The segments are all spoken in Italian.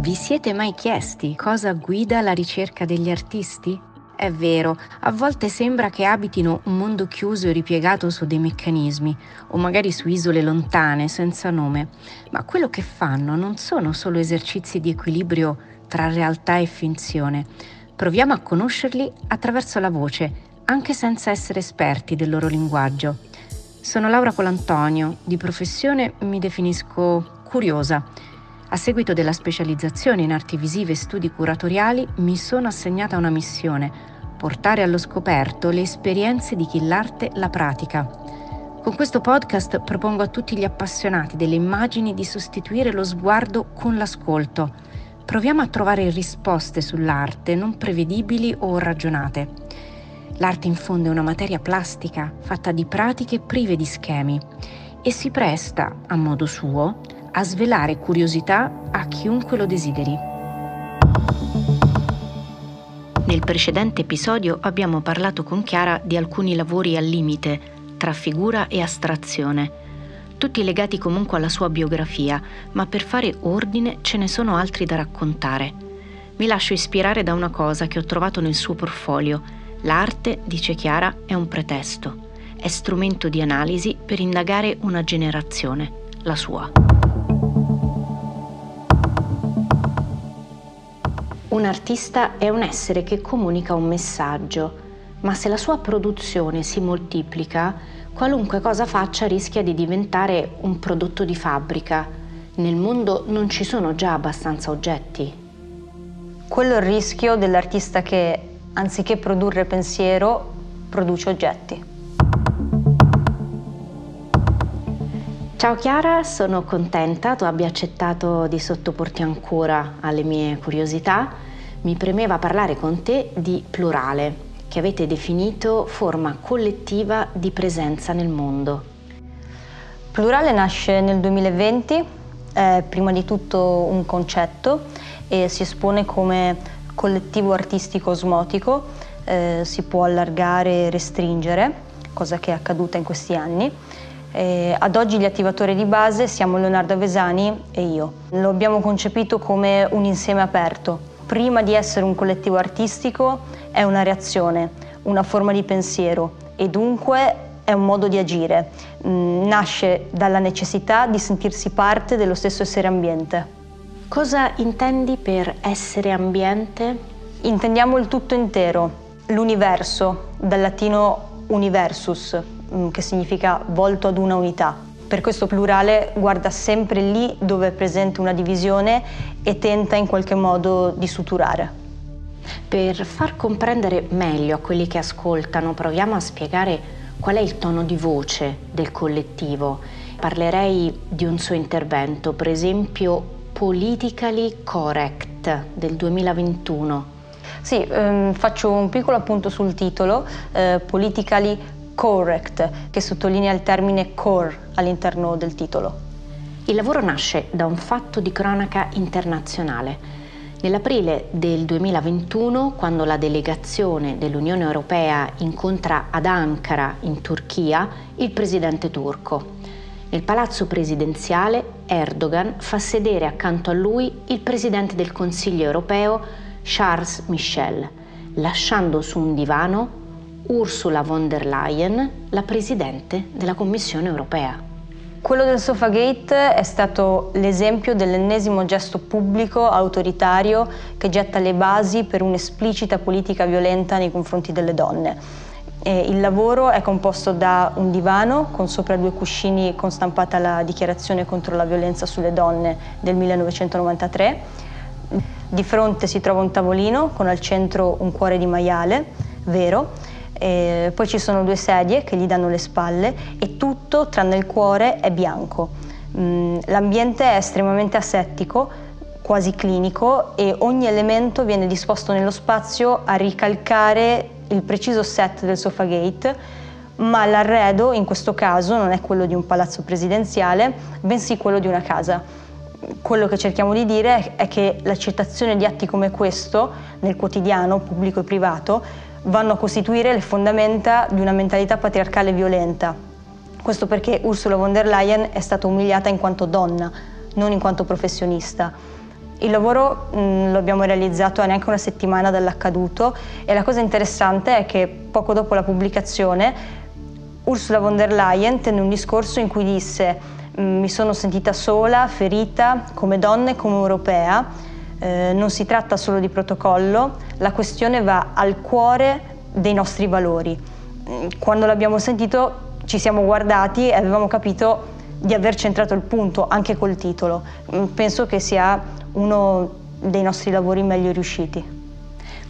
Vi siete mai chiesti cosa guida la ricerca degli artisti? È vero, a volte sembra che abitino un mondo chiuso e ripiegato su dei meccanismi, o magari su isole lontane, senza nome, ma quello che fanno non sono solo esercizi di equilibrio tra realtà e finzione. Proviamo a conoscerli attraverso la voce, anche senza essere esperti del loro linguaggio. Sono Laura Colantonio, di professione mi definisco curiosa a seguito della specializzazione in arti visive e studi curatoriali mi sono assegnata una missione, portare allo scoperto le esperienze di chi l'arte la pratica. Con questo podcast propongo a tutti gli appassionati delle immagini di sostituire lo sguardo con l'ascolto. Proviamo a trovare risposte sull'arte non prevedibili o ragionate. L'arte in fondo è una materia plastica fatta di pratiche prive di schemi e si presta, a modo suo, a svelare curiosità a chiunque lo desideri. Nel precedente episodio abbiamo parlato con Chiara di alcuni lavori al limite tra figura e astrazione, tutti legati comunque alla sua biografia, ma per fare ordine ce ne sono altri da raccontare. Mi lascio ispirare da una cosa che ho trovato nel suo portfolio. L'arte, dice Chiara, è un pretesto, è strumento di analisi per indagare una generazione, la sua. Un artista è un essere che comunica un messaggio, ma se la sua produzione si moltiplica, qualunque cosa faccia rischia di diventare un prodotto di fabbrica. Nel mondo non ci sono già abbastanza oggetti. Quello è il rischio dell'artista che, anziché produrre pensiero, produce oggetti. Ciao Chiara, sono contenta tu abbia accettato di sottoporti ancora alle mie curiosità. Mi premeva parlare con te di plurale, che avete definito forma collettiva di presenza nel mondo. Plurale nasce nel 2020, è prima di tutto un concetto e si espone come collettivo artistico osmotico, eh, si può allargare e restringere, cosa che è accaduta in questi anni eh, ad oggi gli attivatori di base siamo Leonardo Avesani e io. Lo abbiamo concepito come un insieme aperto. Prima di essere un collettivo artistico è una reazione, una forma di pensiero e dunque è un modo di agire. Mm, nasce dalla necessità di sentirsi parte dello stesso essere ambiente. Cosa intendi per essere ambiente? Intendiamo il tutto intero, l'universo, dal latino universus, che significa volto ad una unità. Per questo plurale guarda sempre lì dove è presente una divisione e tenta in qualche modo di suturare. Per far comprendere meglio a quelli che ascoltano, proviamo a spiegare qual è il tono di voce del collettivo. Parlerei di un suo intervento, per esempio Politically Correct del 2021. Sì, ehm, faccio un piccolo appunto sul titolo, eh, Politically correct, che sottolinea il termine core all'interno del titolo. Il lavoro nasce da un fatto di cronaca internazionale. Nell'aprile del 2021, quando la delegazione dell'Unione Europea incontra ad Ankara, in Turchia, il presidente turco. Nel palazzo presidenziale Erdogan fa sedere accanto a lui il presidente del Consiglio europeo Charles Michel, lasciando su un divano Ursula von der Leyen, la Presidente della Commissione europea. Quello del Sofagate è stato l'esempio dell'ennesimo gesto pubblico autoritario che getta le basi per un'esplicita politica violenta nei confronti delle donne. E il lavoro è composto da un divano con sopra due cuscini con stampata la dichiarazione contro la violenza sulle donne del 1993. Di fronte si trova un tavolino con al centro un cuore di maiale, vero, e poi ci sono due sedie che gli danno le spalle e tutto, tranne il cuore, è bianco. Mm, l'ambiente è estremamente asettico, quasi clinico e ogni elemento viene disposto nello spazio a ricalcare il preciso set del Sofagate, ma l'arredo in questo caso non è quello di un palazzo presidenziale, bensì quello di una casa. Quello che cerchiamo di dire è che l'accettazione di atti come questo nel quotidiano pubblico e privato vanno a costituire le fondamenta di una mentalità patriarcale violenta. Questo perché Ursula von der Leyen è stata umiliata in quanto donna, non in quanto professionista. Il lavoro mh, mm, lo abbiamo realizzato a neanche una settimana dall'accaduto e la cosa interessante è che poco dopo la pubblicazione Ursula von der Leyen tenne un discorso in cui disse mm, mi sono sentita sola, ferita, come donna e come europea, eh, non si tratta solo di protocollo, la questione va al cuore dei nostri valori. Mm, quando l'abbiamo sentito ci siamo guardati e avevamo capito di aver centrato il punto anche col titolo. Penso che sia uno dei nostri lavori meglio riusciti.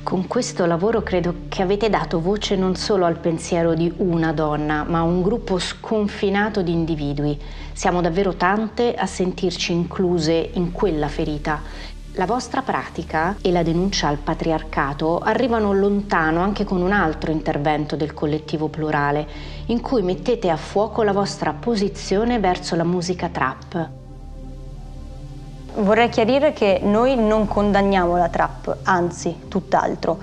Con questo lavoro credo che avete dato voce non solo al pensiero di una donna, ma a un gruppo sconfinato di individui. Siamo davvero tante a sentirci incluse in quella ferita. La vostra pratica e la denuncia al patriarcato arrivano lontano anche con un altro intervento del collettivo plurale, in cui mettete a fuoco la vostra posizione verso la musica trap. Vorrei chiarire che noi non condanniamo la trap, anzi, tutt'altro.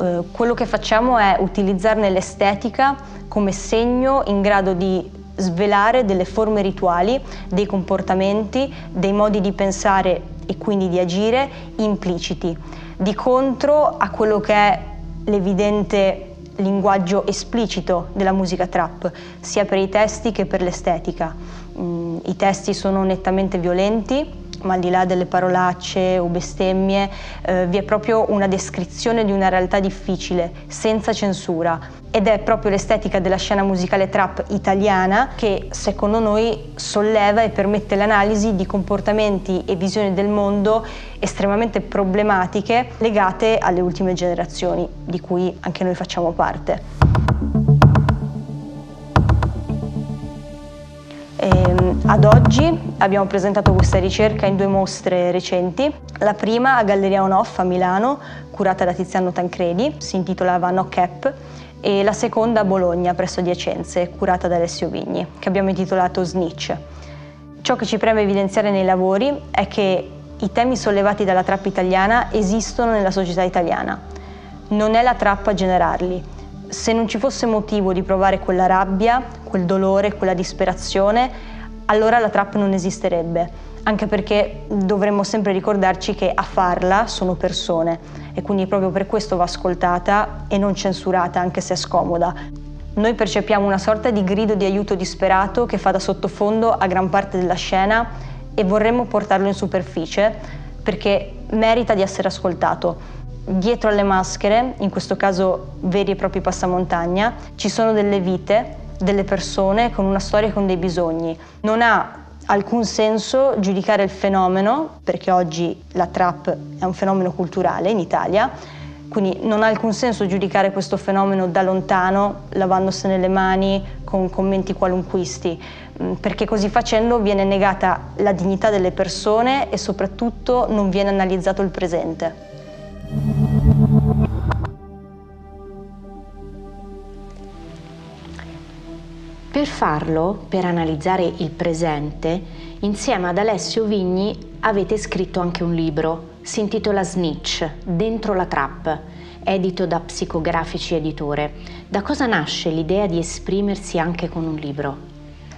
Eh, quello che facciamo è utilizzarne l'estetica come segno in grado di svelare delle forme rituali, dei comportamenti, dei modi di pensare e quindi di agire impliciti, di contro a quello che è l'evidente linguaggio esplicito della musica trap, sia per i testi che per l'estetica. Mm, I testi sono nettamente violenti, ma al di là delle parolacce o bestemmie, eh, vi è proprio una descrizione di una realtà difficile, senza censura. Ed è proprio l'estetica della scena musicale trap italiana che secondo noi solleva e permette l'analisi di comportamenti e visioni del mondo estremamente problematiche legate alle ultime generazioni, di cui anche noi facciamo parte. Ad oggi abbiamo presentato questa ricerca in due mostre recenti. La prima a Galleria On Off a Milano, curata da Tiziano Tancredi, si intitolava No Cap, e la seconda a Bologna, presso Adiacenze, curata da Alessio Vigni, che abbiamo intitolato Snitch. Ciò che ci preme evidenziare nei lavori è che i temi sollevati dalla trappa italiana esistono nella società italiana. Non è la trappa a generarli, se non ci fosse motivo di provare quella rabbia, quel dolore, quella disperazione, allora la trap non esisterebbe, anche perché dovremmo sempre ricordarci che a farla sono persone e quindi proprio per questo va ascoltata e non censurata anche se è scomoda. Noi percepiamo una sorta di grido di aiuto disperato che fa da sottofondo a gran parte della scena e vorremmo portarlo in superficie perché merita di essere ascoltato dietro alle maschere, in questo caso veri e propri passamontagna, ci sono delle vite, delle persone con una storia e con dei bisogni. Non ha alcun senso giudicare il fenomeno, perché oggi la trap è un fenomeno culturale in Italia, quindi non ha alcun senso giudicare questo fenomeno da lontano, lavandosene le mani con commenti qualunquisti, mm, perché così facendo viene negata la dignità delle persone e soprattutto non viene analizzato il presente. Per farlo, per analizzare il presente, insieme ad Alessio Vigni avete scritto anche un libro, si intitola Snitch, Dentro la Trap, edito da Psicografici Editore. Da cosa nasce l'idea di esprimersi anche con un libro?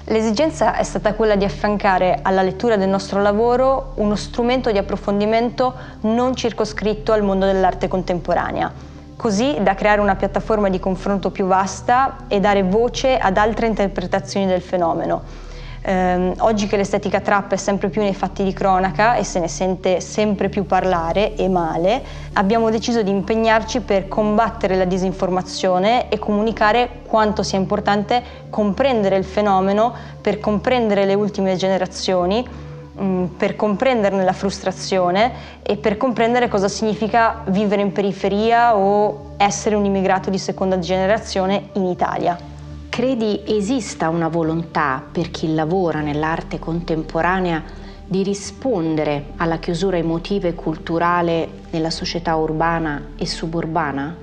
L'esigenza è stata quella di affiancare alla lettura del nostro lavoro uno strumento di approfondimento non circoscritto al mondo dell'arte contemporanea, così da creare una piattaforma di confronto più vasta e dare voce ad altre interpretazioni del fenomeno. Eh, oggi che l'estetica trap è sempre più nei fatti di cronaca e se ne sente sempre più parlare e male, abbiamo deciso di impegnarci per combattere la disinformazione e comunicare quanto sia importante comprendere il fenomeno per comprendere le ultime generazioni mm, per comprenderne la frustrazione e per comprendere cosa significa vivere in periferia o essere un immigrato di seconda generazione in Italia. Credi esista una volontà per chi lavora nell'arte contemporanea di rispondere alla chiusura emotiva e culturale nella società urbana e suburbana?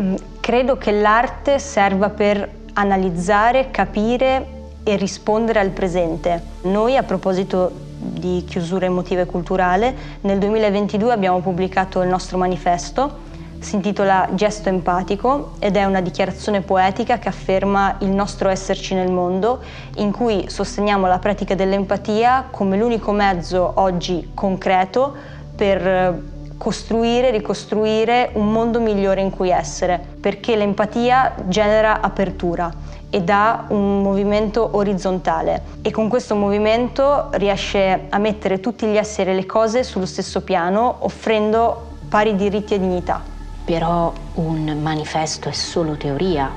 Mm, credo che l'arte serva per analizzare, capire e rispondere al presente. Noi a proposito di chiusura emotiva e culturale, nel 2022 abbiamo pubblicato il nostro manifesto si intitola Gesto empatico ed è una dichiarazione poetica che afferma il nostro esserci nel mondo, in cui sosteniamo la pratica dell'empatia come l'unico mezzo oggi concreto per costruire, ricostruire un mondo migliore in cui essere, perché l'empatia genera apertura e dà un movimento orizzontale e con questo movimento riesce a mettere tutti gli esseri e le cose sullo stesso piano, offrendo pari diritti e dignità. Però un manifesto è solo teoria.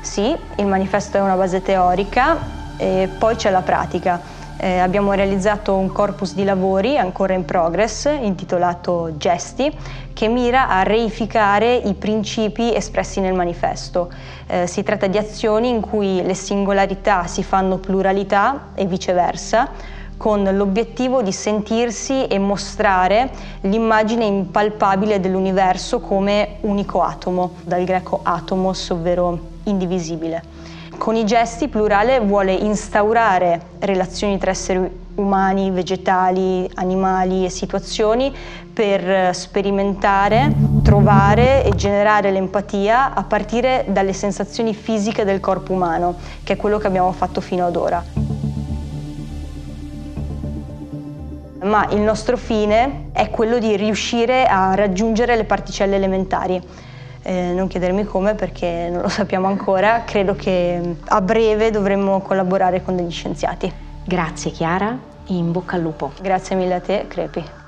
Sì, il manifesto è una base teorica e poi c'è la pratica. Eh, abbiamo realizzato un corpus di lavori ancora in progress intitolato Gesti che mira a reificare i principi espressi nel manifesto. Eh, si tratta di azioni in cui le singolarità si fanno pluralità e viceversa con l'obiettivo di sentirsi e mostrare l'immagine impalpabile dell'universo come unico atomo, dal greco atomos, ovvero indivisibile. Con i gesti plurale vuole instaurare relazioni tra esseri umani, vegetali, animali e situazioni per sperimentare, trovare e generare l'empatia a partire dalle sensazioni fisiche del corpo umano, che è quello che abbiamo fatto fino ad ora. Ma il nostro fine è quello di riuscire a raggiungere le particelle elementari eh, non chiedermi come perché non lo sappiamo ancora, credo che a breve dovremmo collaborare con degli scienziati. Grazie Chiara, in bocca al lupo. Grazie mille a te, Crepi.